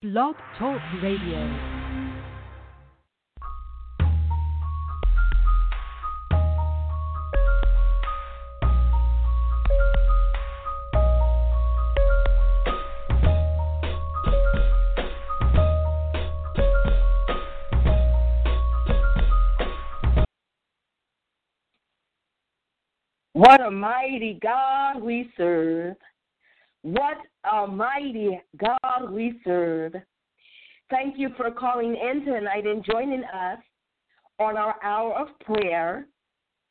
Blog Talk Radio. What a mighty God we serve. What a mighty God we serve. Thank you for calling in tonight and joining us on our hour of prayer.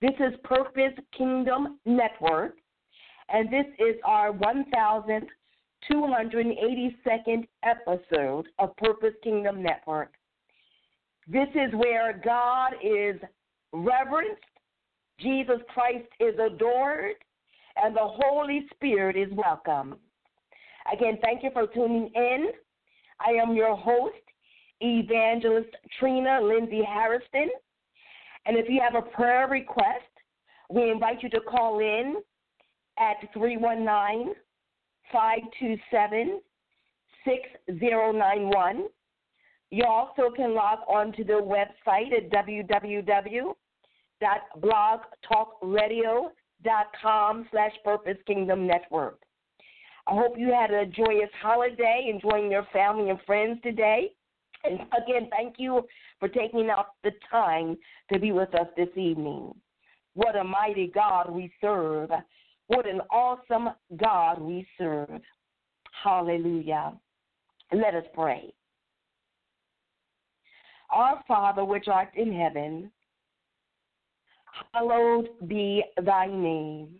This is Purpose Kingdom Network, and this is our 1282nd episode of Purpose Kingdom Network. This is where God is reverenced, Jesus Christ is adored, and the Holy Spirit is welcome. Again, thank you for tuning in. I am your host, Evangelist Trina Lindsay Hairston. And if you have a prayer request, we invite you to call in at 319 527 6091. You also can log on to the website at www.blogtalkradio.com slash Purpose Kingdom Network. I hope you had a joyous holiday, enjoying your family and friends today. And again, thank you for taking out the time to be with us this evening. What a mighty God we serve. What an awesome God we serve. Hallelujah. Let us pray. Our Father, which art in heaven, hallowed be thy name.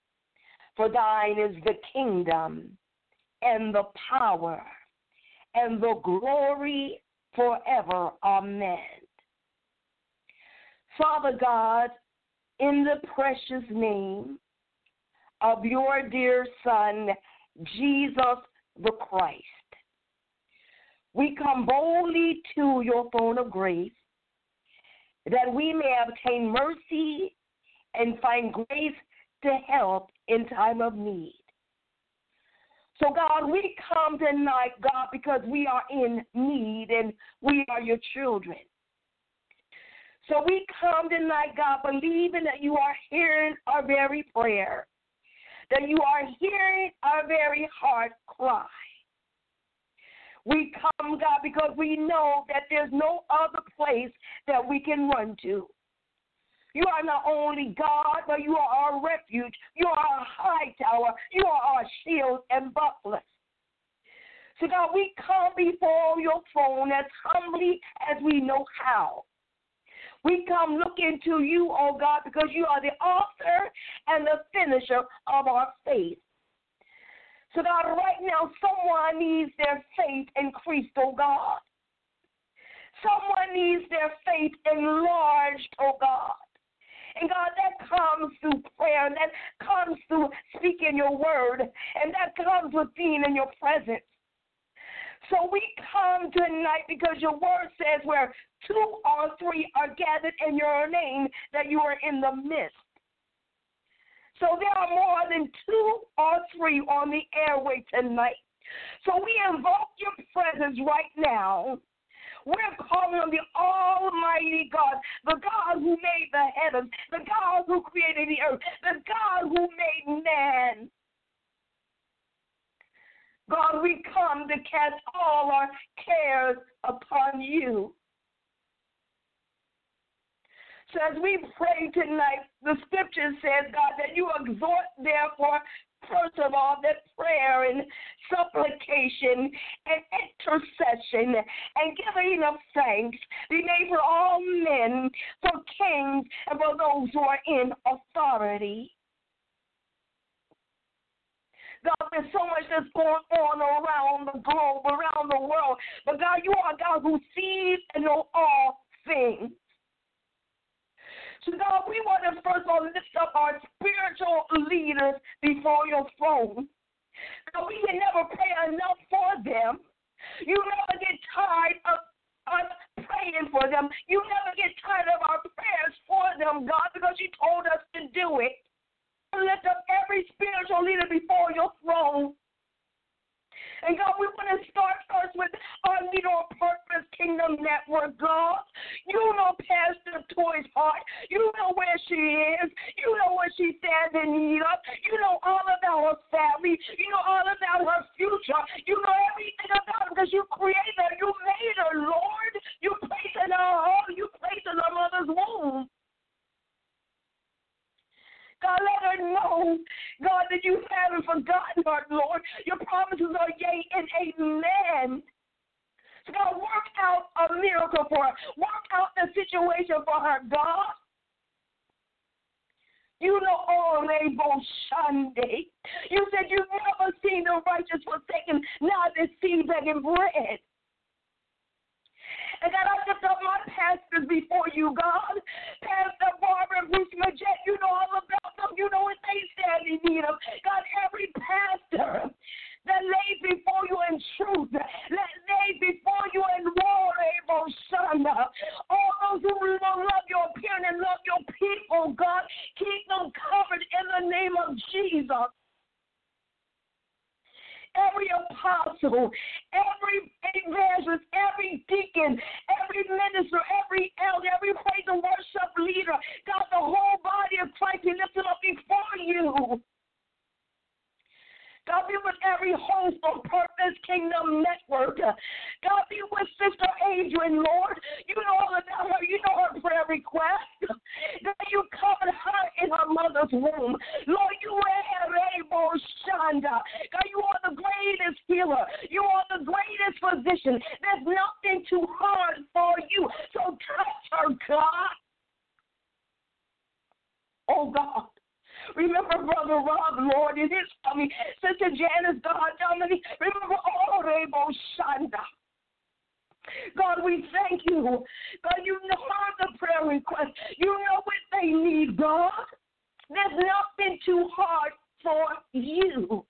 For thine is the kingdom and the power and the glory forever. Amen. Father God, in the precious name of your dear Son, Jesus the Christ, we come boldly to your throne of grace that we may obtain mercy and find grace to help in time of need. So, God, we come tonight, God, because we are in need and we are your children. So we come tonight, God, believing that you are hearing our very prayer, that you are hearing our very heart cry. We come, God, because we know that there's no other place that we can run to. You are not only God, but you are our refuge. You are our high tower. You are our shield and buckler. So, God, we come before your throne as humbly as we know how. We come looking to you, oh God, because you are the author and the finisher of our faith. So, God, right now, someone needs their faith increased, oh God. Someone needs their faith enlarged, oh God. And God, that comes through prayer, and that comes through speaking your word, and that comes with being in your presence. So we come tonight because your word says where two or three are gathered in your name, that you are in the midst. So there are more than two or three on the airway tonight. So we invoke your presence right now we're calling on the Almighty God, the God who made the heavens, the God who created the earth, the God who made man. God, we come to cast all our cares upon you. So as we pray tonight, the scripture says, God, that you exhort, therefore, first of all, that prayer and supplication and intercession and giving of thanks be made for all men, for kings, and for those who are in authority. God, there's so much that's going on around the globe, around the world. But God, you are God who sees and knows all things. So, God, we want to first of all lift up our spiritual leaders before your throne. God, we can never pray enough for them. You never get tired of us praying for them. You never get tired of our prayers for them, God, because you told us to do it. Lift up every spiritual leader before your throne. And God, we want to start first with our Leader on Purpose Kingdom Network, God. You know Pastor Toy's heart. You know where she is. You know what she stands in need of. You know all about her family. You know all about her God, we thank you. God, you know the prayer request. You know what they need, God. There's nothing too hard for you.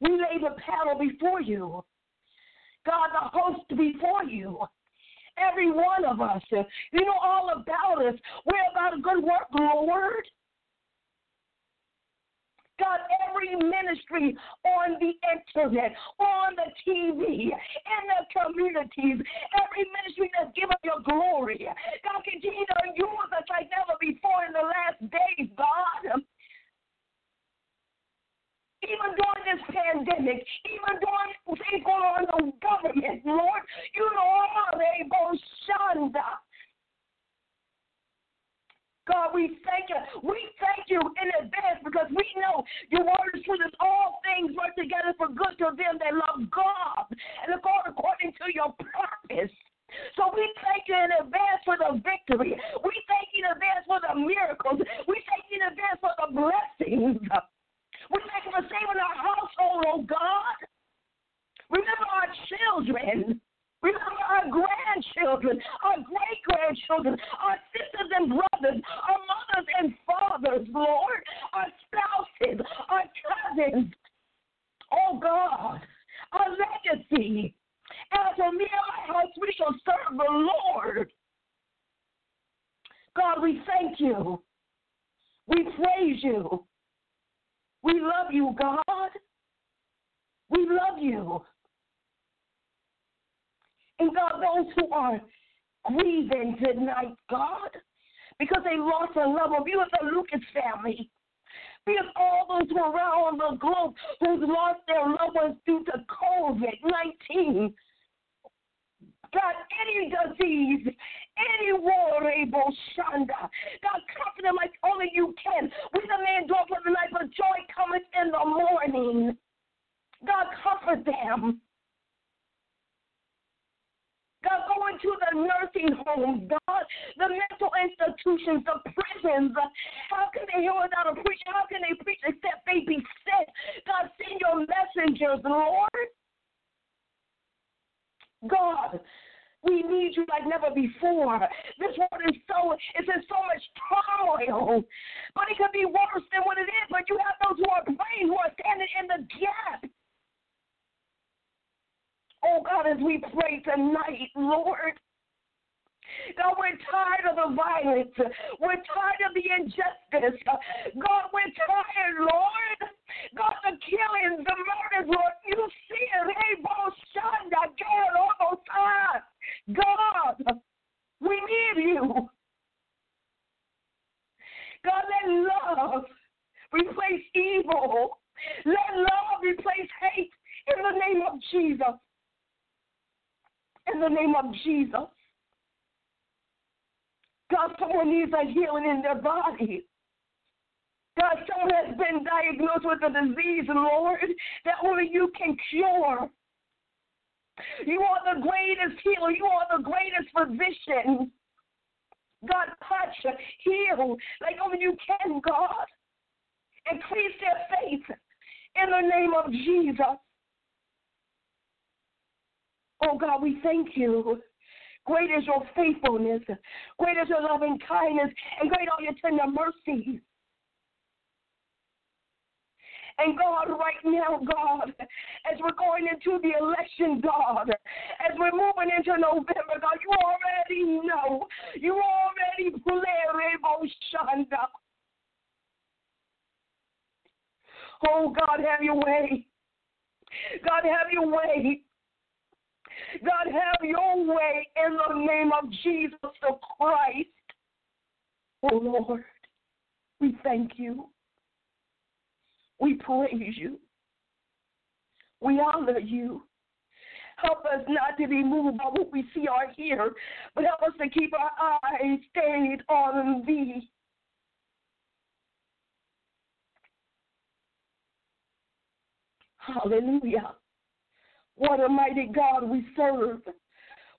We lay the paddle before you. God, the host before you. Every one of us. You know all about us. We're about a good work, Lord. God, every ministry on the internet, on the TV, in the communities, every ministry that's given your glory. God, continue to use us like never before in the last days, God even during this pandemic, even during things going on the government, Lord, you know all they both shanda. God, we thank you. We thank you in advance because we know your word is true all things work together for good to them that love God and according to your purpose. So we thank you in advance for the victory. We thank you in advance for the miracles. We thank you in advance for the blessings. We thank you for saving our household, oh God. Remember our children. Remember our grandchildren, our great grandchildren, our sisters and brothers, our mothers and fathers, Lord, our spouses, our cousins. Oh God, our legacy. As for me and my house, we shall serve the Lord. God, we thank you. We praise you. We love you, God. We love you. And God, those who are grieving tonight, God, because they lost a love of you and the Lucas family. Be Because all those who are around the globe who's lost their loved ones due to COVID 19. God, any disease, any war, able shanda. God, comfort them like only you can. We the man dwell for the night, but joy cometh in the morning. God, comfort them. God, go into the nursing homes, God, the mental institutions, the prisons. How can they hear without a preacher? How can they preach except they be sent? God, send your messengers, Lord. God, we need you like never before. This world is so it's in so much turmoil. But it could be worse than what it is. But you have those who are praying, who are standing in the gap. Oh God, as we pray tonight, Lord. God, we're tired of the violence. We're tired of the injustice. God, we're tired, Lord. God, the killings, the murders, Lord. You see it. Hey, Boshanda, get oh, almost time. God, we need you. God, let love replace evil. Let love replace hate in the name of Jesus. In the name of Jesus. God, someone needs a healing in their body. God, someone has been diagnosed with a disease, Lord, that only you can cure. You are the greatest healer. You are the greatest physician. God, touch, heal like only you can, God. Increase their faith in the name of Jesus. Oh, God, we thank you. Great is your faithfulness. Great is your loving kindness. And great are your tender mercies. And God, right now, God, as we're going into the election, God, as we're moving into November, God, you already know. You already play Shanda. Oh, God, have your way. God, have your way. God, have your way in the name of Jesus the Christ. Oh, Lord, we thank you. We praise you. We honor you. Help us not to be moved by what we see or hear, but help us to keep our eyes stayed on thee. Hallelujah. What a mighty God we serve.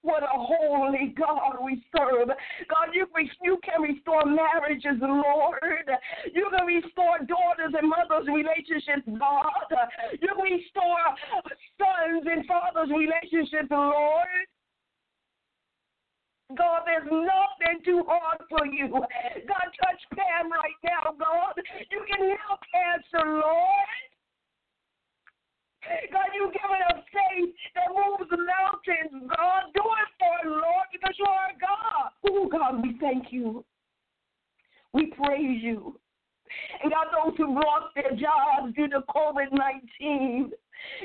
What a holy God we serve. God, you, you can restore marriages, Lord. You can restore daughters and mothers' relationships, God. You can restore sons and fathers' relationships, Lord. God, there's nothing too hard for you. God, touch Pam right now, God. You can heal cancer, Lord. God, you've given us faith that moves the mountains. God, do it for us, Lord, because you are God. Oh, God, we thank you. We praise you. And God, those who lost their jobs due to COVID 19,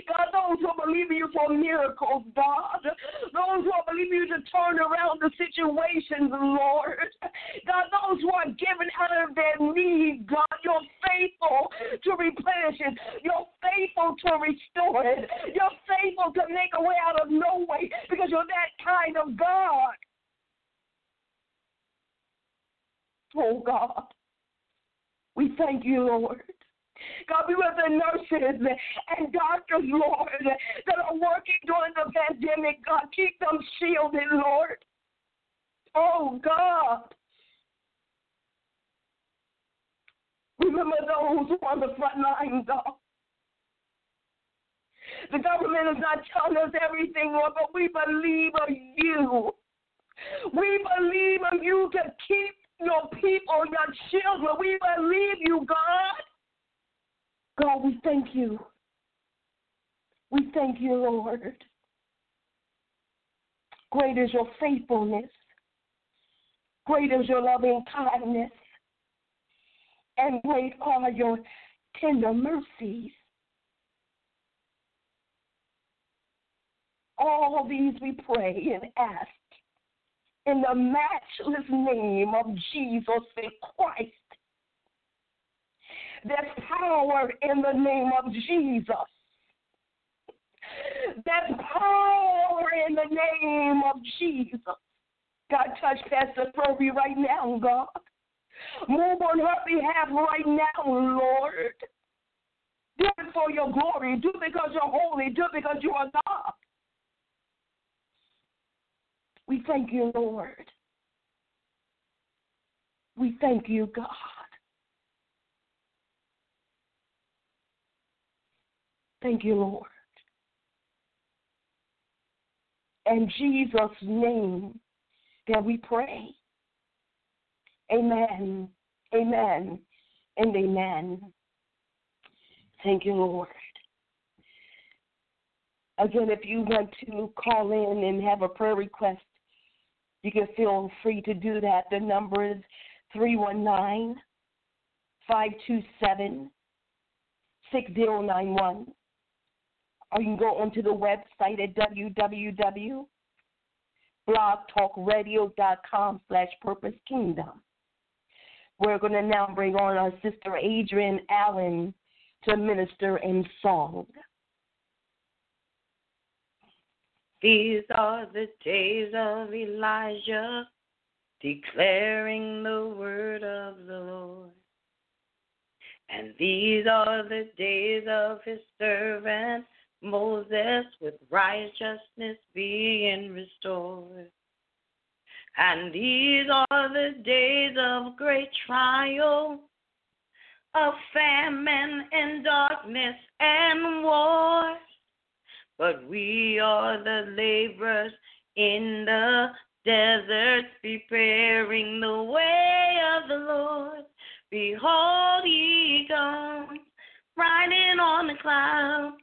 God, those who believe in you for miracles, God, those who believe in you to turn around the situations, Lord, God, those who are given out of their need, God, you're faithful to replenish it, you're faithful to restore you're faithful to make a way out of no way because you're that kind of God. Oh, God. We thank you, Lord. God, be with the nurses and doctors, Lord, that are working during the pandemic. God, keep them shielded, Lord. Oh, God. Remember those who are on the front line, God. The government is not telling us everything, Lord, but we believe in you. We believe in you to keep your people, your children. We believe you, God. God, we thank you. We thank you, Lord. Great is your faithfulness. Great is your loving kindness. And great are your tender mercies. All these we pray and ask in the matchless name of Jesus the Christ. There's power in the name of Jesus. There's power in the name of Jesus. God, touch Pastor Furby right now, God. Move on her behalf right now, Lord. Do it for your glory. Do it because you're holy. Do it because you are God. We thank you, Lord. We thank you, God. Thank you, Lord. In Jesus' name that we pray. Amen. Amen. And amen. Thank you, Lord. Again, if you want to call in and have a prayer request, you can feel free to do that. The number is 319 527 6091. Or you can go onto the website at www.blogtalkradio.com slash purpose kingdom. We're going to now bring on our sister Adrian Allen to minister in song. These are the days of Elijah, declaring the word of the Lord. And these are the days of his servant Moses, with righteousness being restored. And these are the days of great trial, of famine and darkness and war. But we are the laborers in the desert, preparing the way of the Lord. Behold, he comes, riding on the cloud,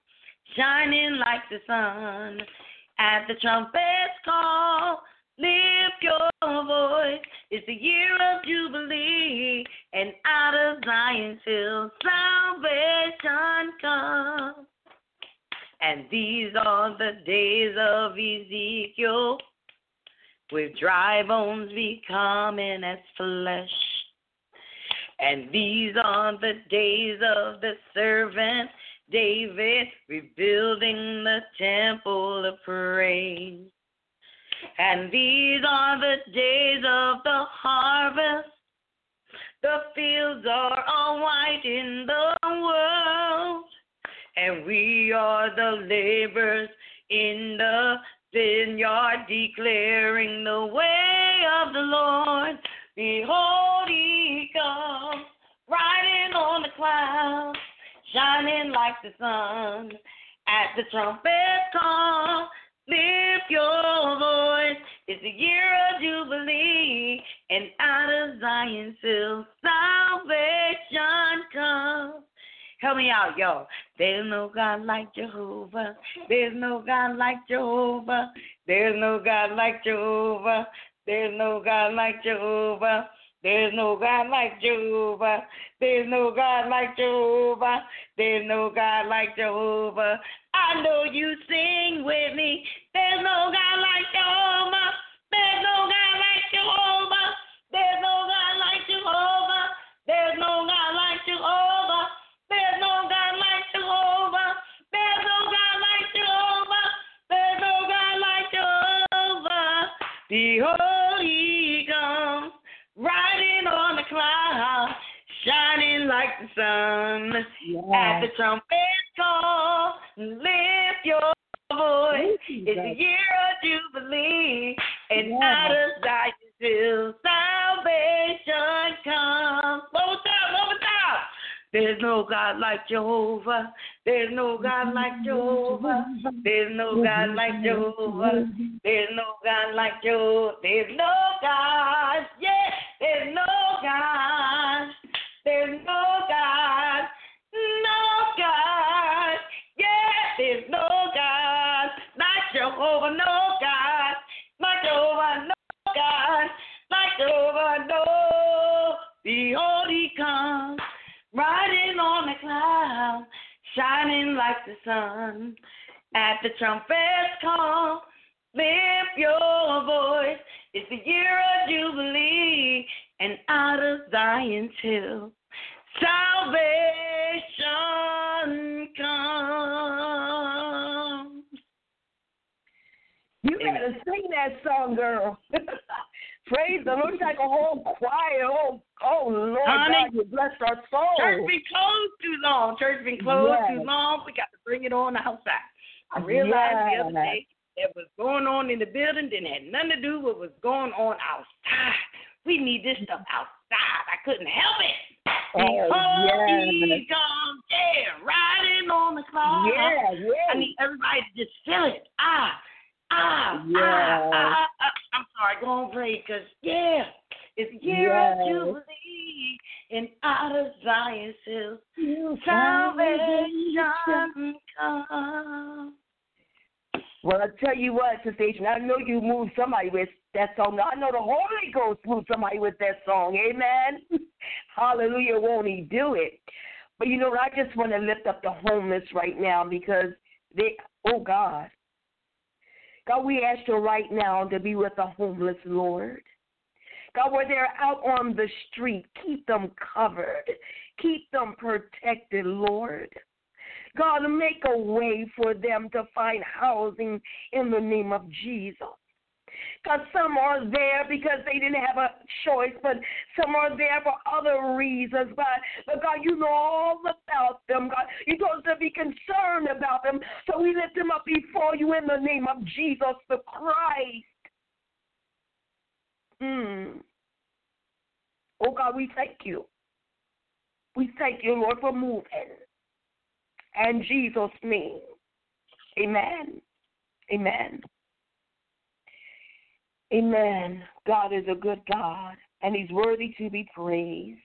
shining like the sun. At the trumpet's call, lift your voice. It's the year of Jubilee, and out of Zion's hill, salvation comes. And these are the days of Ezekiel, with dry bones becoming as flesh. And these are the days of the servant David, rebuilding the temple of praise. And these are the days of the harvest. The fields are all white in the world and we are the laborers in the vineyard, declaring the way of the Lord. Behold, he comes, riding on the clouds, shining like the sun. At the trumpet call, lift your voice. It's the year of Jubilee, and out of Zion's hill, salvation comes. Help me out, y'all. There's no God like Jehovah. There's no God like Jehovah. There's no God like Jehovah. There's no God like Jehovah. There's no God like Jehovah. There's no God like Jehovah. There's no God like Jehovah. I know you sing with me. There's no God like Jehovah. There's no God like Jehovah. There's no God like Jehovah. There's no Behold, he comes, riding on the cloud, shining like the sun. At the trumpet call, lift your voice. It's a year of Jubilee, and out of Zion's hill, There's no God like Jehovah. There's no God like Jehovah. There's no God like Jehovah. There's no God like Jehovah. There's no God. Yeah, there's no God. There's no sun. At the trumpet's call, lift your voice. It's the year of Jubilee, and out of Zion's hill, salvation comes. You better sing that song, girl. Praise the Lord. It's like a whole choir. Oh, oh Lord Honey, God, you bless our soul. Church been closed too long. Church been closed Yes. too long. We got to bring it on outside. I realized the other day that was going on in the building didn't have nothing to do with what was going on outside. We need this stuff outside. I couldn't help it. Oh, Because yes. he comes, yeah, riding on the cloud. Yeah, yeah. I need everybody to just feel it. Ah, ah, Yes. ah, ah, ah. I'm sorry, go on, play, because, yeah, it's a year of Jubilee and out of Zion's hills, You salvation come. Well, I tell you what, Sister I know you moved somebody with that song. I know the Holy Ghost moved somebody with that song. Amen. Hallelujah. Won't He do it? But you know what? I just want to lift up the homeless right now because they, oh God. God, we ask you right now to be with the homeless, Lord. God, where they're out on the street, keep them covered, keep them protected, Lord. God, make a way for them to find housing in the name of Jesus. God, some are there because they didn't have a choice, but some are there for other reasons. God, but God, you know all about them. God, you told us to be concerned about them, so we lift them up before you in the name of Jesus the Christ. Mm. Oh God, we thank you. We thank you, Lord, for moving. In Jesus' name. Amen. Amen. Amen. God is a good God, and He's worthy to be praised.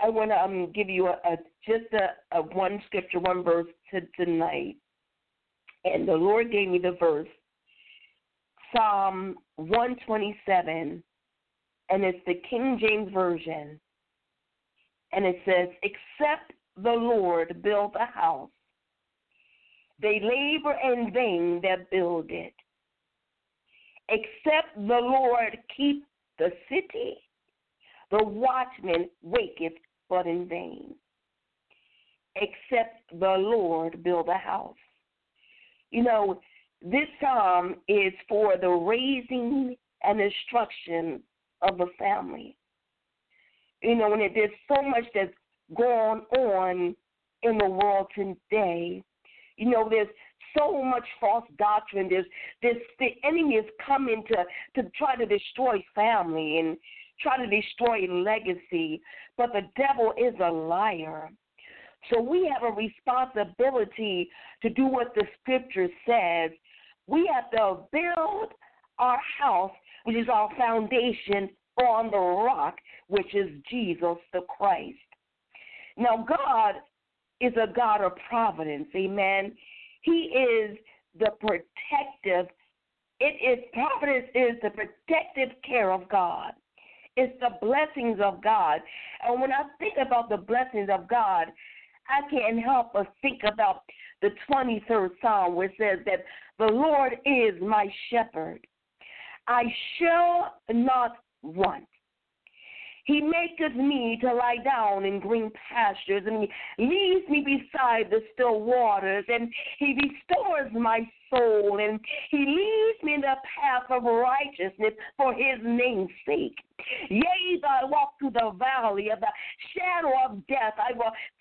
I want to um, give you a, a just a, a one scripture, one verse to tonight, and the Lord gave me the verse, Psalm one twenty seven, and it's the King James version, and it says, "Except the Lord build a house, they labor in vain that build it." Except the Lord keep the city, the watchman waketh but in vain. Except the Lord build a house. You know, this psalm is for the raising and instruction of the family. You know, and there's so much that's going on in the world today. You know, there's so much false doctrine. There's this the enemy is coming to to try to destroy family and try to destroy legacy, but the devil is a liar. So we have a responsibility to do what the scripture says. We have to build our house, which is our foundation, on the rock, which is Jesus the Christ. Now, God is a God of providence. Amen. He is the protective. It is providence is the protective care of God. It's the blessings of God. And when I think about the blessings of God, I can't help but think about the 23rd Psalm it says that the Lord is my shepherd. I shall not want. He maketh me to lie down in green pastures, and he leads me beside the still waters, and he restores my soul, and he leads me in the path of righteousness for his name's sake. Yea, though I walk through the valley of the shadow of death, I will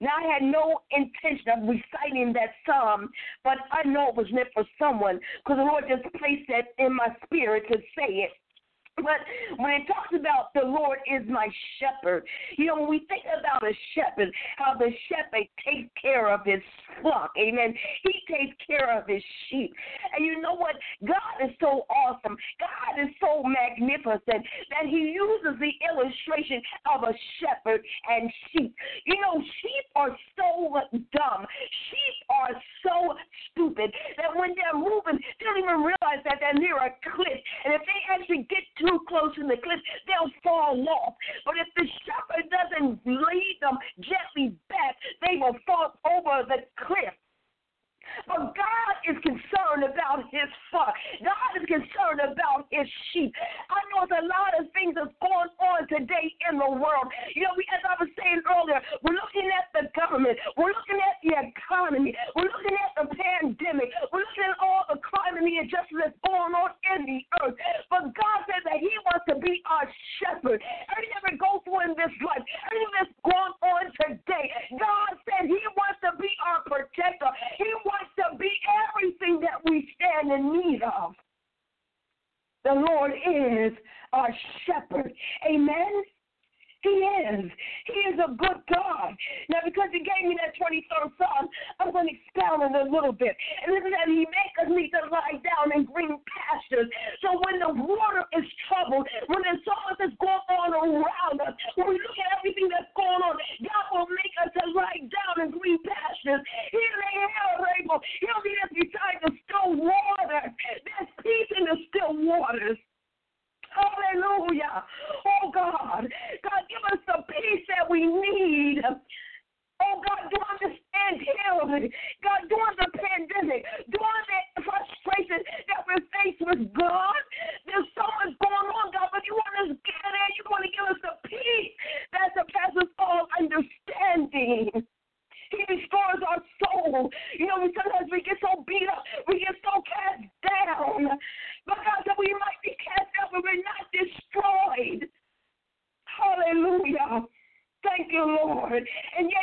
Now, I had no intention of reciting that psalm, but I know it was meant for someone because the Lord just placed that in my spirit to say it. But when it talks about the Lord is my shepherd, you know, when we think about a shepherd, how the shepherd takes care of his flock, amen. He takes care of his sheep. And you know what? God is so awesome. God is so magnificent that he uses the illustration of a shepherd and sheep. You know, sheep are Hallelujah. God, that we might be cast out, but we're not destroyed. Hallelujah. Thank you, Lord. And yet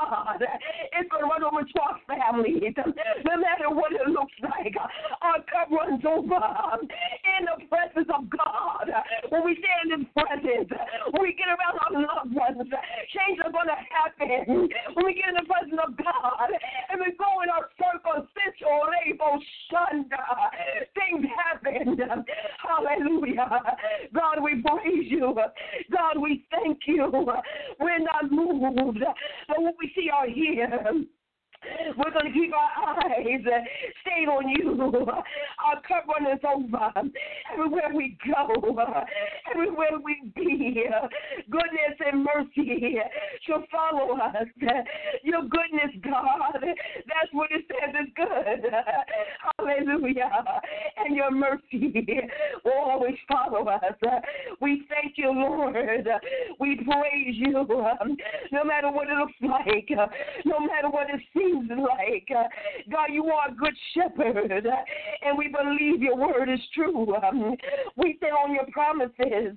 God. It's going to run over to our families. No matter what it looks like, our cup runs over. In the presence of God, when we stand in presence, when we get around our loved ones, change are going to happen. When we get in the presence of God and we go in our circle, things happen. Hallelujah. God, we praise you. God, we thank you. We're not moved, but what we see are here. We're going to keep our eyes stayed on you. Our cup runneth over. Everywhere we go, everywhere we be, goodness and mercy shall follow us. Your goodness, God, that's what it says is good. Hallelujah. And your mercy will always follow us. We thank you, Lord. We praise you. No matter what it looks like, no matter what it seems seems like. Uh, God, you are a good shepherd, uh, and we believe your word is true. Um, we stand on your promises.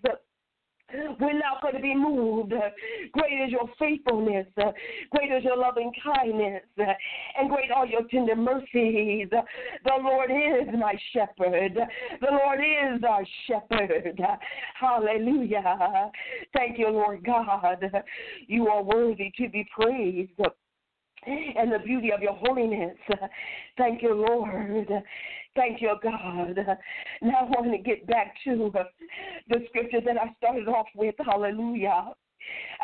We're not going to be moved. Great is your faithfulness. Uh, great is your loving kindness. Uh, and great are your tender mercies. The Lord is my shepherd. The Lord is our shepherd. Hallelujah. Thank you, Lord God. You are worthy to be praised and the beauty of your holiness. Thank you, Lord. Thank you, God. Now I want to get back to the scripture that I started off with. Hallelujah.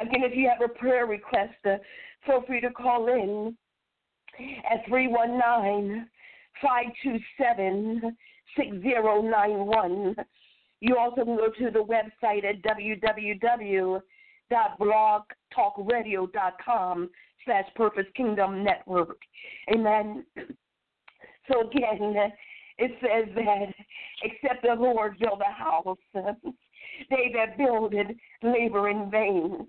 Again, if you have a prayer request, uh, feel free to call in at 319 527 6091. You also can go to the website at www.blogtalkradio.com slash Purpose Kingdom Network. Amen. So again, it says that except the Lord build a house, they that builded labor in vain.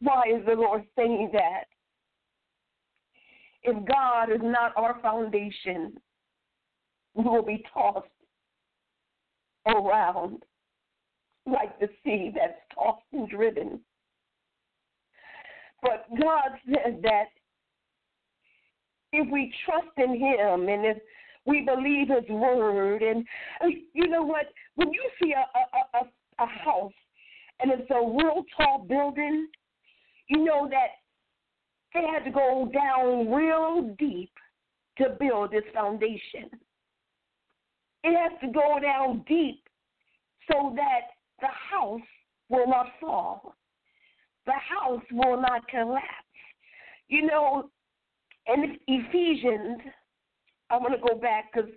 Why is the Lord saying that? If God is not our foundation, we will be tossed around like the sea that's tossed and driven. But God says that if we trust in Him and if we believe His word, and you know what, when you see a a, a, a house and it's a real tall building, you know that they had to go down real deep to build this foundation. It has to go down deep so that the house will not fall the house will not collapse. You know, in Ephesians, I want to go back because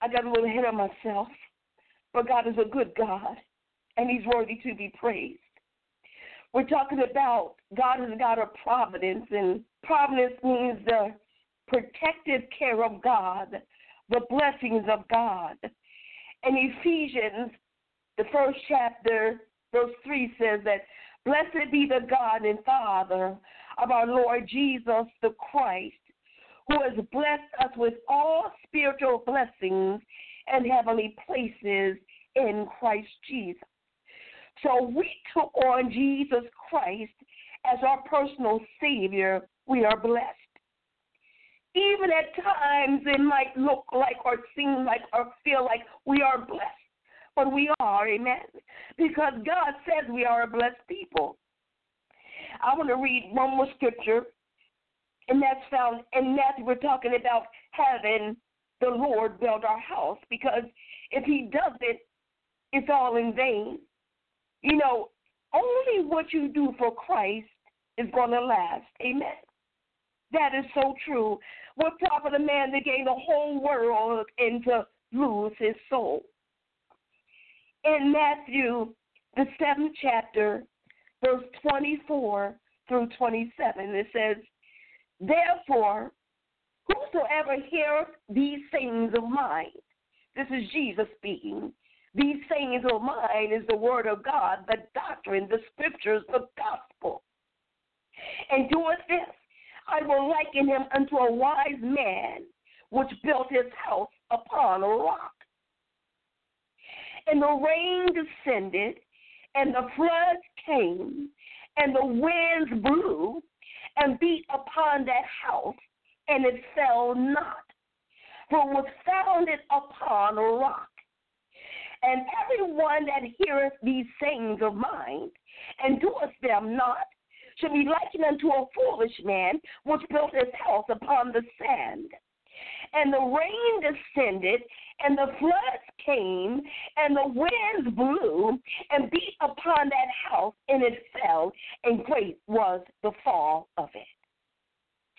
I got a little ahead of myself. But God is a good God, and He's worthy to be praised. We're talking about God is a God of providence, and providence means the protective care of God, the blessings of God. And Ephesians, the first chapter, verse 3 says that Blessed be the God and Father of our Lord Jesus the Christ, who has blessed us with all spiritual blessings and heavenly places in Christ Jesus. So we took on Jesus Christ as our personal Savior. We are blessed. Even at times it might look like or seem like or feel like we are blessed but we are, amen. Because God says we are a blessed people. I want to read one more scripture, and that's found in Matthew. We're talking about having the Lord build our house, because if He doesn't, it's all in vain. You know, only what you do for Christ is going to last. Amen. That is so true. What profit a man that gain the whole world and to lose his soul? in Matthew, the seventh chapter, verse 24 through 27. It says, Therefore, Whosoever heareth these sayings of mine, this is Jesus speaking. These sayings of mine is the word of God, the doctrine, the scriptures, the gospel. And doeth this, I will liken him unto a wise man which built his house upon a rock. And the rain descended, and the floods came, and the winds blew and beat upon that house, and it fell not, for it was founded upon a rock. And everyone that heareth these sayings of mine, and doeth them not, shall be likened unto a foolish man which built his house upon the sand. And the rain descended, and the floods came, and the winds blew and beat upon that house, and it fell, and great was the fall of it.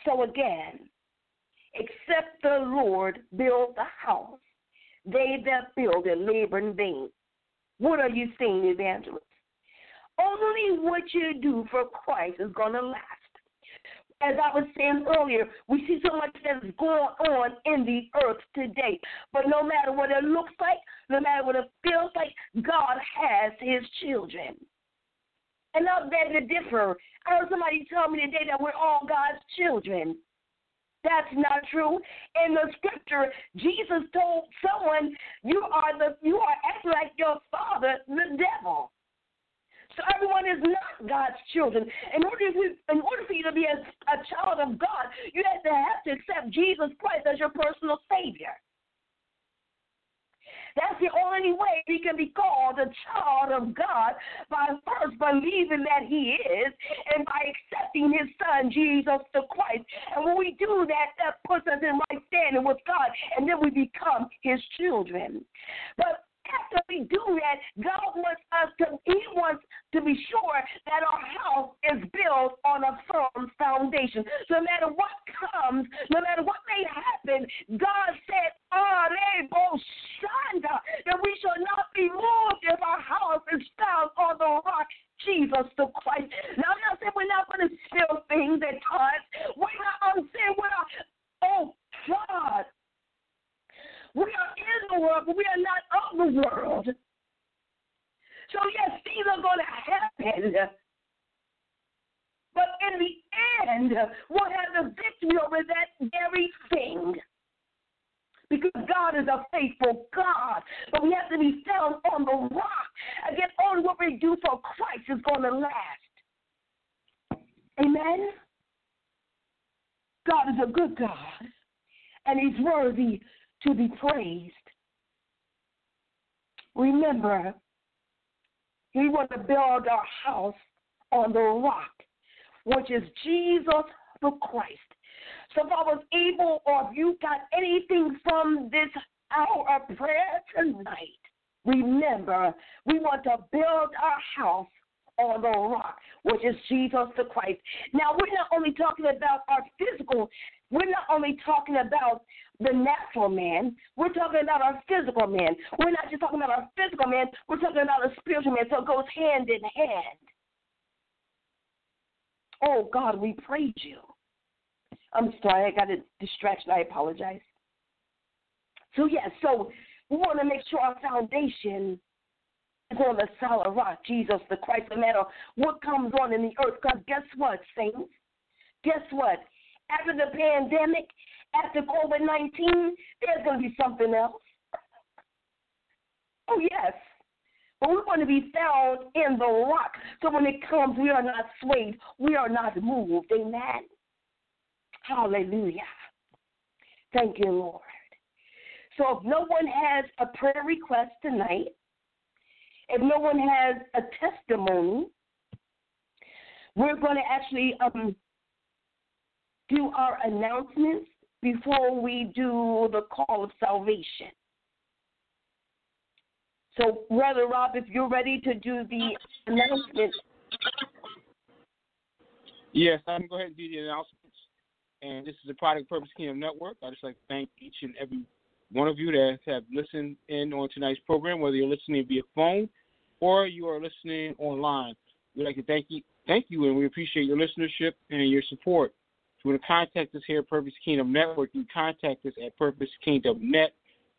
So again, except the Lord build the house, they that build and labor in vain. What are you saying, evangelist? Only what you do for Christ is going to last. As I was saying earlier, we see so much that's going on in the earth today. But no matter what it looks like, no matter what it feels like, God has his children. And not that to differ. I heard somebody tell me today that we're all God's children. That's not true. In the scripture, Jesus told someone, "You are the you are acting like your father, the devil." So everyone is not God's children. In order for, in order for you to be a, a child of God, you have to have to accept Jesus Christ as your personal Savior. That's the only way we can be called a child of God by first believing that He is and by accepting His Son, Jesus the Christ. And when we do that, that puts us in right standing with God, and then we become His children. But after we do that, God wants us to, He wants to be sure that our house is built on a firm foundation. No matter what comes, no matter what may happen, God said, Oh, that we shall not be moved if our house is found on the rock. Jesus the Christ. Now I'm not saying we're not going to spill things at times. We're not, I'm saying we're not, oh God, we are in the world, but we are not of the world. So, yes, things are going to happen. But in the end, we'll have the victory over that very thing. Because God is a faithful God. But we have to be found on the rock. Again, only what we do for Christ is going to last. Amen? God is a good God. And He's worthy to be praised. Remember, we want to build our house on the rock, which is Jesus the Christ. So if I was able, or if you got anything from this hour of prayer tonight, remember, we want to build our house on the rock, which is Jesus the Christ. Now, we're not only talking about our physical, we're not only talking about the natural man, we're talking about our physical man. We're not just talking about our physical man, we're talking about a spiritual man, so it goes hand in hand. Oh, God, we praise you. I'm sorry, I got a distraction. I apologize. So, yes, yeah, so we want to make sure our foundation on the solid rock, Jesus the Christ, no matter what comes on in the earth. Because guess what, saints? Guess what? After the pandemic, after COVID 19, there's going to be something else. Oh, yes. But we're going to be found in the rock. So when it comes, we are not swayed. We are not moved. Amen. Hallelujah. Thank you, Lord. So if no one has a prayer request tonight, if no one has a testimony, we're going to actually um, do our announcements before we do the call of salvation. So, Brother Rob, if you're ready to do the announcement. Yes, I can go ahead and do the announcements. And this is the Product Purpose Kingdom Network. I'd just like to thank each and every one of you that have listened in on tonight's program, whether you're listening via phone or you are listening online. We'd like to thank you, thank you, and we appreciate your listenership and your support. If you want to contact us here at Purpose Kingdom Network, you can contact us at purposekingdomnet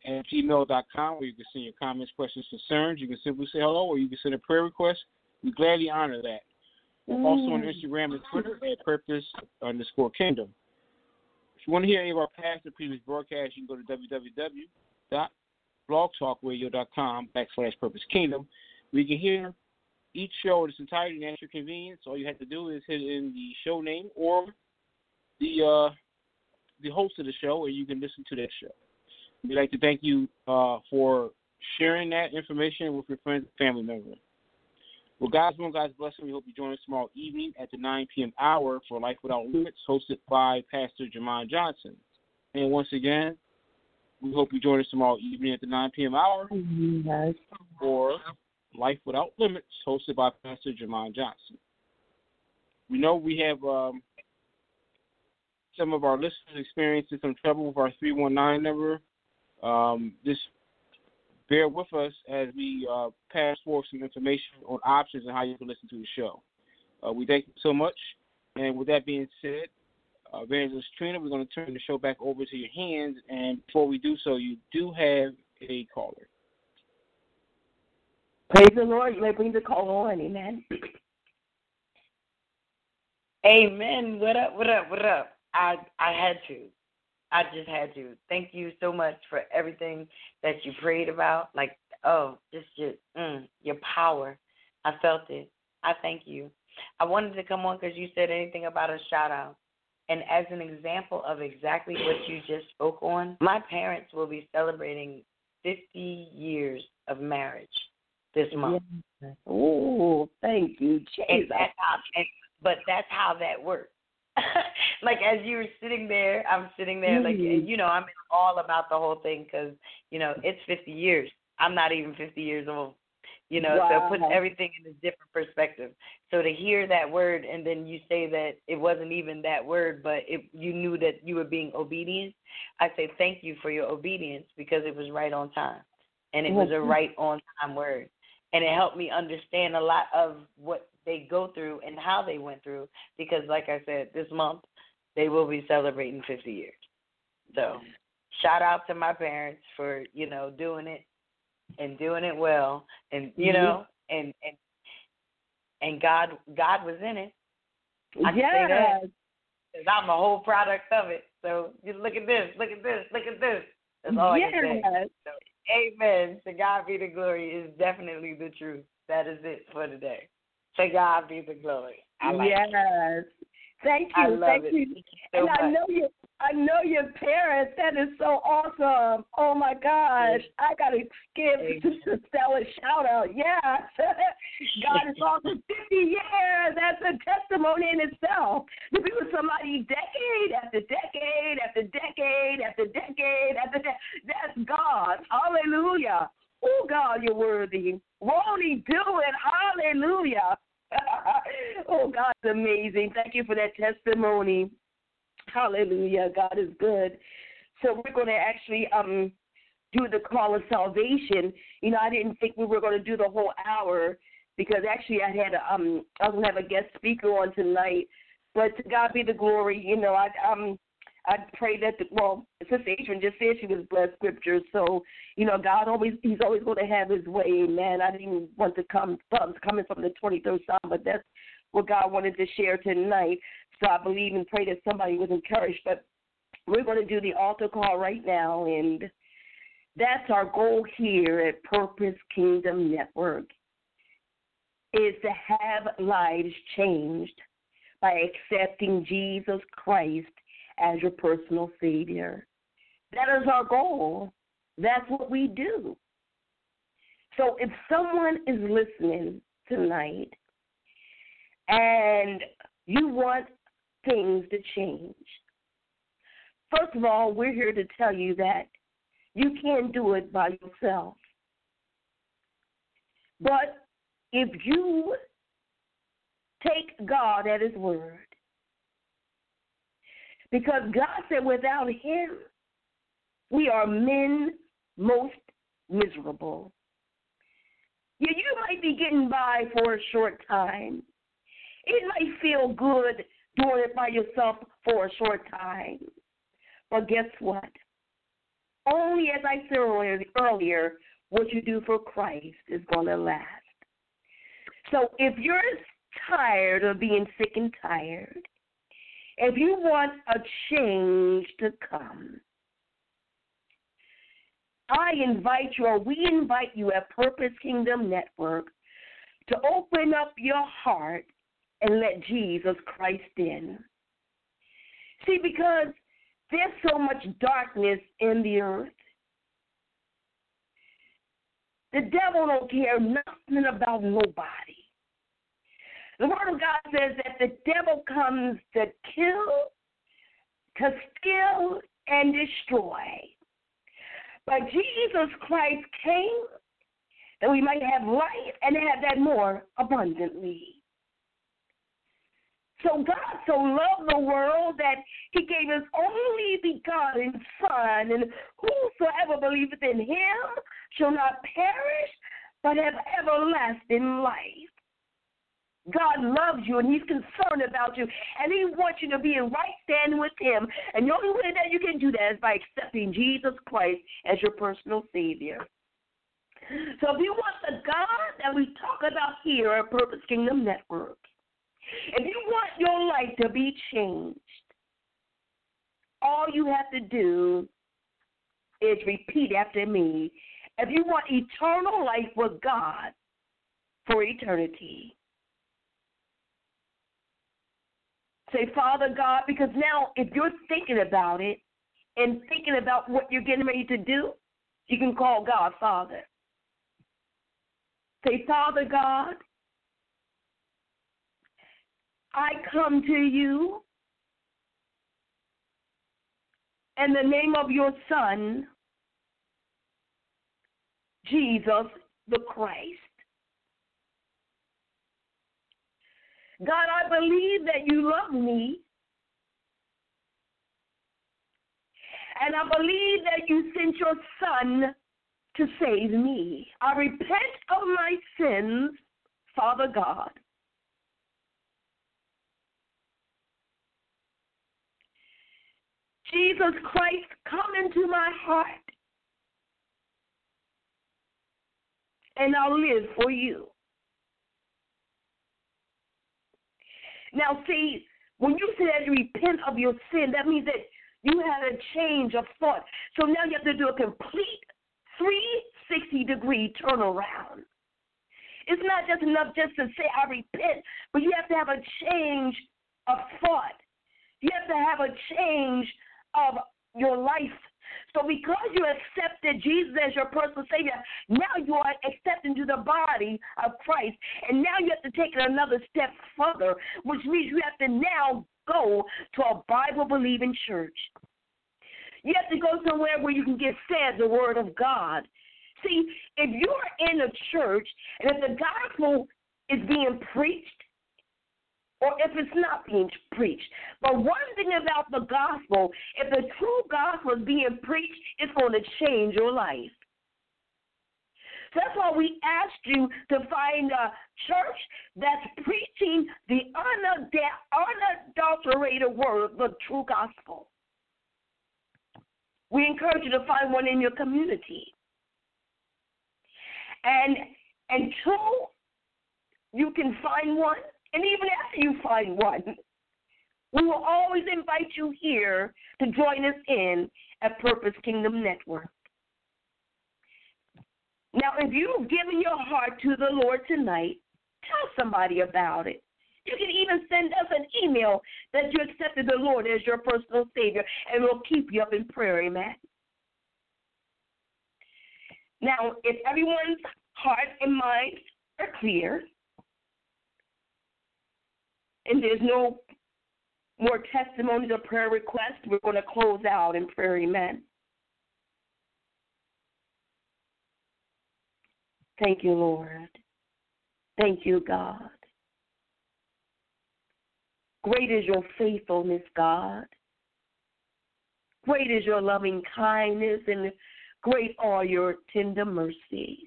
at gmail.com where you can send your comments, questions, concerns. You can simply say hello or you can send a prayer request. We gladly honor that. We're mm. Also on Instagram and Twitter at purpose underscore kingdom. If you want to hear any of our past or previous broadcasts, you can go to www.blogtalkradio.com backslash purpose kingdom. We can hear each show in its entirety at your convenience. All you have to do is hit in the show name or the uh, the host of the show, and you can listen to that show. We'd like to thank you uh, for sharing that information with your friends and family members. Well, God's will, God's blessing. We hope you join us tomorrow evening at the 9 p.m. hour for Life Without Limits, hosted by Pastor Jamon Johnson. And once again, we hope you join us tomorrow evening at the 9 p.m. hour yes. for Life Without Limits, hosted by Pastor Jamon Johnson. We know we have um, some of our listeners experiencing some trouble with our 319 number. Um, just bear with us as we uh, pass forward some information on options and how you can listen to the show. Uh, we thank you so much. And with that being said, uh, Evangelist Trina, we're going to turn the show back over to your hands. And before we do so, you do have a caller. Praise the Lord. You may bring the call on. Amen. Amen. What up? What up? What up? I I had to. I just had to. Thank you so much for everything that you prayed about. Like, oh, just your mm, your power. I felt it. I thank you. I wanted to come on because you said anything about a shout out. And as an example of exactly what you just spoke on, my parents will be celebrating 50 years of marriage this month. Yes. Oh, thank you, Jesus. That's how, and, but that's how that works. like as you were sitting there, I'm sitting there, mm-hmm. like you know, I'm all about the whole thing because you know it's 50 years. I'm not even 50 years old. You know, wow. so it puts everything in a different perspective. So to hear that word and then you say that it wasn't even that word, but it, you knew that you were being obedient, I say thank you for your obedience because it was right on time, and it was a right on time word and it helped me understand a lot of what they go through and how they went through because like I said, this month they will be celebrating 50 years. So, shout out to my parents for, you know, doing it and doing it well and you mm-hmm. know and and and God God was in it. I yes. can say that. Cause I'm a whole product of it. So just look at this, look at this, look at this. That's all yes. I can say. So, amen. To God be the glory is definitely the truth. That is it for today. To God be the glory. Like yes. It. Thank you. Thank it. you. So and much. I know you I know your parents. That is so awesome. Oh my gosh. I gotta give Sister Stella a shout out. Yeah. God is awesome. Fifty years. That's a testimony in itself. To be with somebody decade after decade after decade after decade after decade. That's God. Hallelujah. Oh God, you're worthy. Won't he do it? Hallelujah. oh, God's amazing. Thank you for that testimony. Hallelujah. God is good. So we're going to actually um do the call of salvation. You know, I didn't think we were going to do the whole hour because actually I had a, um I was to have a guest speaker on tonight. But to God be the glory. You know, I um I pray that the, well, Sister Adrian just said she was blessed scripture, so you know God always He's always going to have His way. Man, I didn't want to come from coming from the 23rd Psalm, but that's what God wanted to share tonight. So I believe and pray that somebody was encouraged. But we're going to do the altar call right now, and that's our goal here at Purpose Kingdom Network is to have lives changed by accepting Jesus Christ as your personal Savior. That is our goal. That's what we do. So if someone is listening tonight and you want things to change, first of all, we're here to tell you that you can't do it by yourself. But if you take God at His word because God said, without Him, we are men most miserable. Yeah, you might be getting by for a short time. It might feel good doing it by yourself for a short time. But guess what? Only as I said earlier, what you do for Christ is going to last. So if you're tired of being sick and tired, if you want a change to come, I invite you, or we invite you at Purpose Kingdom Network to open up your heart and let Jesus Christ in. See, because there's so much darkness in the earth. The devil don't care nothing about nobody. The Word of God says that the devil comes to kill, to steal, and destroy. But Jesus Christ came that we might have life and have that more abundantly. So God so loved the world that he gave his only begotten Son, and whosoever believeth in him shall not perish, but have everlasting life. God loves you and He's concerned about you and He wants you to be in right standing with Him. And the only way that you can do that is by accepting Jesus Christ as your personal Savior. So if you want the God that we talk about here at Purpose Kingdom Network, if you want your life to be changed, all you have to do is repeat after me. If you want eternal life with God for eternity, say, Father God, because now if you're thinking about it and thinking about what you're getting ready to do, you can call God Father. Say, Father God, I come to you in the name of your Son, Jesus the Christ. God, I believe that you love me. And I believe that you sent your Son to save me. I repent of my sins, Father God. Jesus Christ, come into my heart, and I'll live for you. Now, see, when you you repent of your sin, that means that you had a change of thought. So now you have to do a complete 360 degree turnaround. It's not just enough just to say, I repent, but you have to have a change of thought. You have to have a change of your life. So because you accepted Jesus as your personal Savior, now you are accepted into the body of Christ. And now you have to take it another step further, which means you have to now go to a Bible believing church. You have to go somewhere where you can get fed the Word of God. See, if you're in a church and if the gospel is being preached, or if it's not being preached. But one thing about the gospel, if the true gospel is being preached, it's going to change your life. So that's why we asked you to find a church that's preaching the unadulterated word, the true gospel. We encourage you to find one in your community. And until you can find one, and even after you find one, we will always invite you here to join us in at Purpose Kingdom Network. Now, if you've given your heart to the Lord tonight, tell somebody about it. You can even send us an email that you accepted the Lord as your personal Savior, and we'll keep you up in prayer, amen. Now, if everyone's heart and mind are clear, and there's no more testimonies or prayer requests, we're going to close out in prayer. Amen. Thank you, Lord. Thank you, God. Great is your faithfulness, God. Great is your loving kindness, and great are your tender mercies.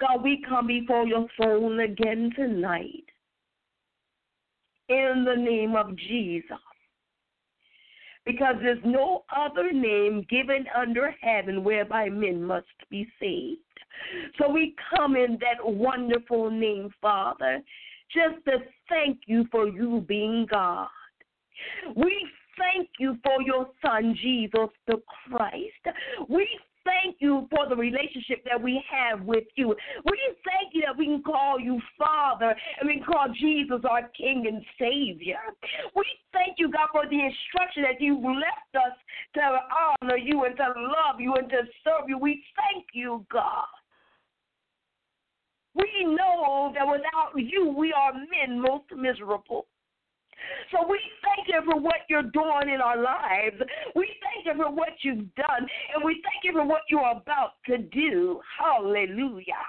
God, we come before your throne again tonight in the name of Jesus. Because there's no other name given under heaven whereby men must be saved. So we come in that wonderful name, Father, just to thank you for you being God. We thank you for your Son, Jesus the Christ. We thank you for the relationship that we have with you. We thank you that we can call you Father and we can call Jesus our King and Savior. We thank you, God, for the instruction that you've left us to honor you and to love you and to serve you. We thank you, God. We know that without you, we are men most miserable. So we thank you for what you're doing in our lives. We thank you for what you've done, and we thank you for what you're about to do. Hallelujah.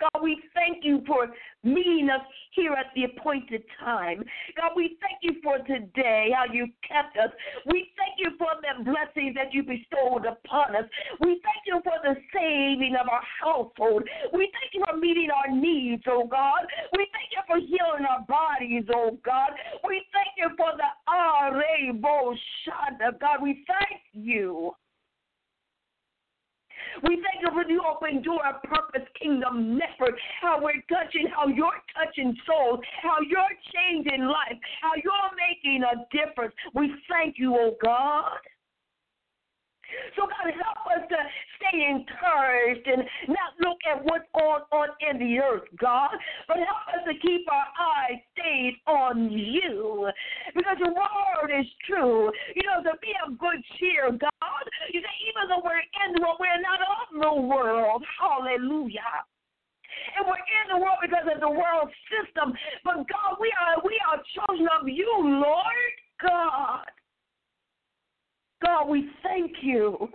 God, we thank you for meeting us here at the appointed time. God, we thank you for today, how you kept us. We thank you for blessings that you bestowed upon us. We thank you for the saving of our household. We thank you for meeting our needs, oh God. We thank you for healing our bodies, oh God. We thank you for the Arebo Shanda, God. We thank you. We thank you for the open door of Purpose Kingdom Network, how we're touching, how you're touching souls, how you're changing life, how you're making a difference. We thank you, oh God. So God, help us to stay encouraged and not look at what's going on in the earth, God, but help us to keep our eyes stayed on you. Because your word is true. You know, to be of good cheer, God. You say, even though we're in the world, we're not of the world. Hallelujah and we're in the world because of the world system. But God, we are we are chosen of you, Lord God. God, we thank you.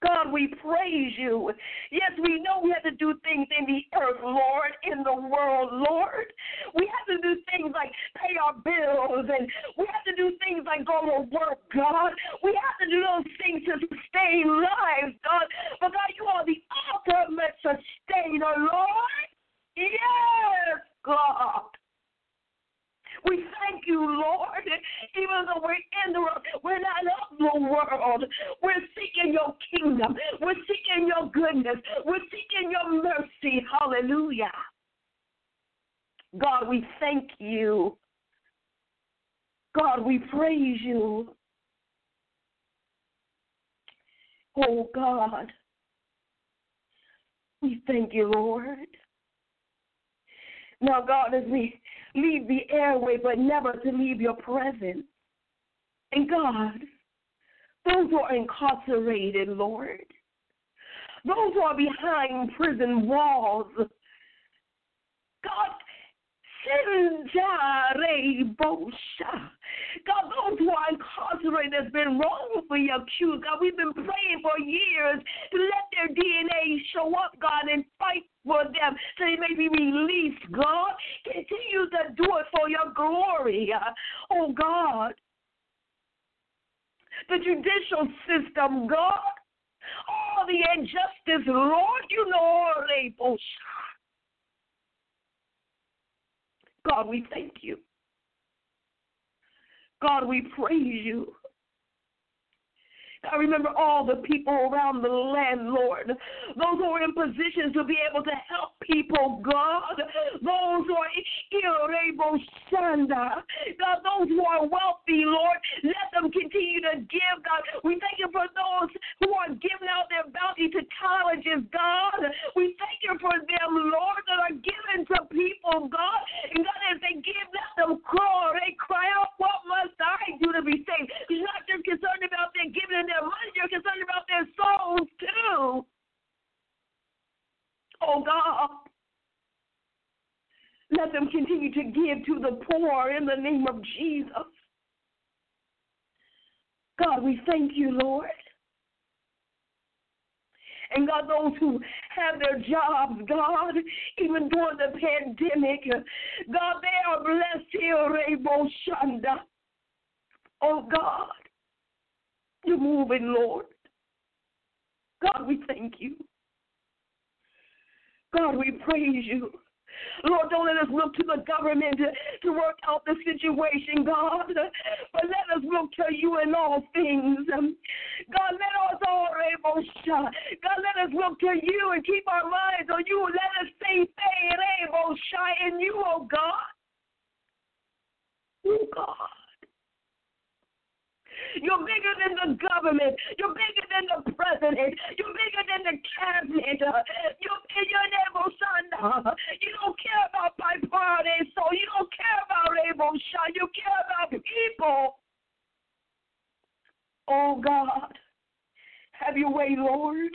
God, we praise you. Yes, we know we have to do things in the earth, Lord, in the world, Lord. We have to do things like pay our bills, and we have to do things like go to work, God. We have to do those things to sustain lives, God. But God, you are the ultimate sustainer, Lord. Yes, God. We thank you, Lord. Even though we're in the world, we're not of the world. We're seeking your kingdom. We're seeking your goodness. We're seeking your mercy. Hallelujah. God, we thank you. God, we praise you. Oh, God. We thank you, Lord. Now, God, as we leave the airway, but never to leave your presence. And God, those who are incarcerated, Lord, those who are behind prison walls, God, God, those who are incarcerated has been wrongfully accused. God, we've been praying for years to let their DNA show up, God, and fight for them so they may be released, God. Continue to do it for your glory, oh God. The judicial system, God, all the injustice, Lord, you know, God, we thank you. God, we praise you. I remember all the people around the land, Lord. Those who are in positions to be able to help people, God. Those who are able shanda. God, those who are wealthy, Lord, let them continue to give, God. We thank you for those who are giving out their bounty to colleges, God. We thank you for them, Lord, that are given to people, God. And God, as they give, let them cry. They cry out, What must I do to be saved? You're not just concerned about their giving their money, you're concerned about their souls too. Oh God. Let them continue to give to the poor in the name of Jesus. God, we thank you, Lord. And God, those who have their jobs, God, even during the pandemic, God, they are blessed here, Rainbow Shanda. Oh God, you're moving, Lord. God, we thank you. God, we praise you. Lord, don't let us look to the government to, work out the situation, God, but let us look to you in all things. God, let us all. God, let us look to you and keep our minds on you. Let us stay faith in you, oh God. Oh God. You're bigger than the government. You're bigger than the president. You're bigger than the cabinet. You're bigger than son. You don't care about my party, so you don't care about Abel Shah. You care about people. Oh God, have your way, Lord.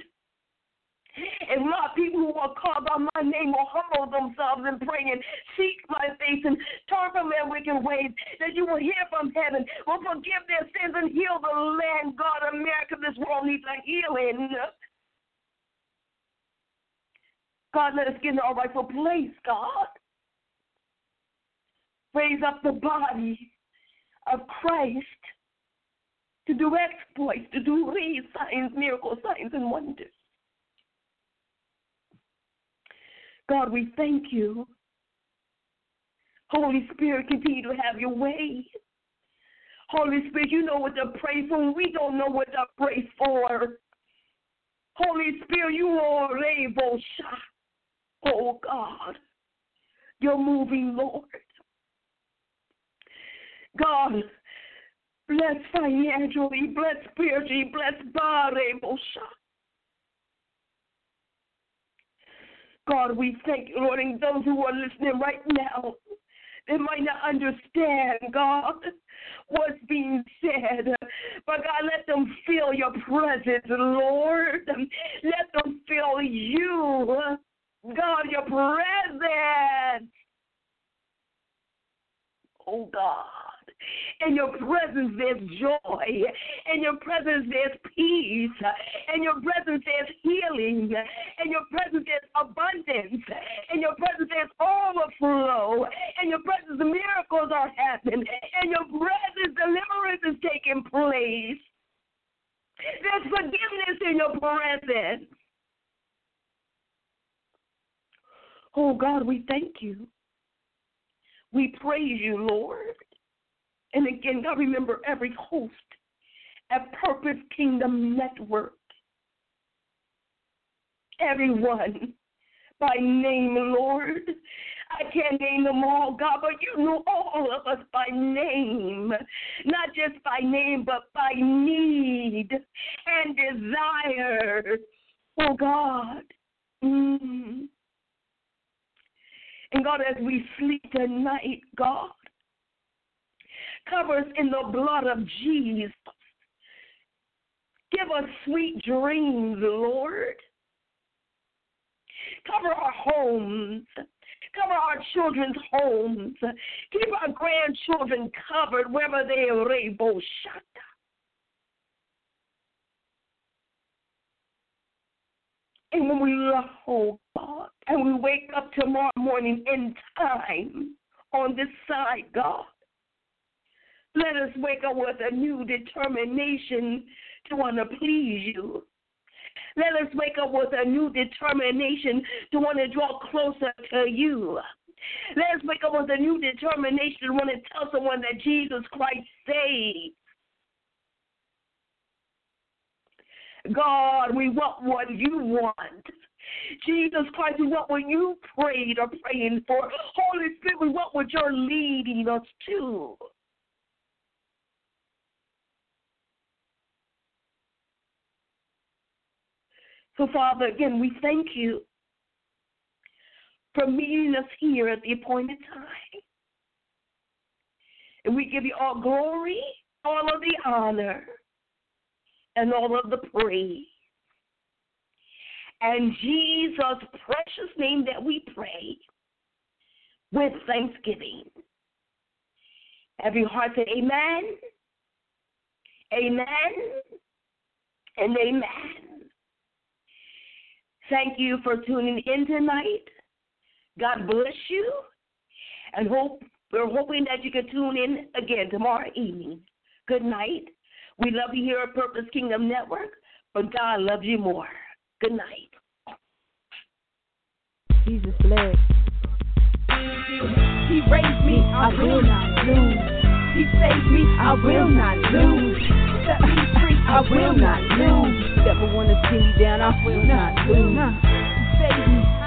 And lot people who are called by my name will humble themselves and pray and seek my face and turn from their wicked ways, that you will hear from heaven, will forgive their sins and heal the land. God, America, this world needs a healing. God, let us get in our rightful place, God. Raise up the body of Christ to do exploits, to do these signs, miracles, signs, and wonders. God, we thank you. Holy Spirit, continue to have your way. Holy Spirit, you know what to pray for. We don't know what to pray for. Holy Spirit, you are able. Oh God, you're moving, Lord. God, bless financially, bless spiritually, bless body, God, we thank you, Lord, and those who are listening right now, they might not understand, God, what's being said. But God, let them feel your presence, Lord. Let them feel you, God, your presence. Oh, God. In your presence, there's joy. In your presence, there's peace. In your presence, there's healing. In your presence, there's abundance. In your presence, there's overflow. In your presence, miracles are happening. In your presence, deliverance is taking place. There's forgiveness in your presence. Oh God, we thank you. We praise you, Lord. And again, God, remember every host at Purpose Kingdom Network. Everyone by name, Lord. I can't name them all, God, but you know all of us by name. Not just by name, but by need and desire. Oh, God. Mm. And God, as we sleep tonight, God, Cover us in the blood of Jesus. Give us sweet dreams, Lord. Cover our homes. Cover our children's homes. Keep our grandchildren covered wherever they are. And when we love, oh God, and we wake up tomorrow morning in time on this side, God, let us wake up with a new determination to want to please you. Let us wake up with a new determination to want to draw closer to you. Let us wake up with a new determination to want to tell someone that Jesus Christ saved. God, we want what you want. Jesus Christ, we want what you prayed or praying for. Holy Spirit, we want what you're leading us to. So, Father, again, we thank you for meeting us here at the appointed time. And we give you all glory, all of the honor, and all of the praise. And Jesus' precious name that we pray with thanksgiving. Every heart say amen, amen, and amen. Thank you for tuning in tonight. God bless you. And hope we're hoping that you can tune in again tomorrow evening. Good night. We love you here at Purpose Kingdom Network, but God loves you more. Good night. Jesus bled. He raised me, I will not lose. He saved me, I will not lose. I will not lose. Never wanna see me down, I will not lose. He saved me,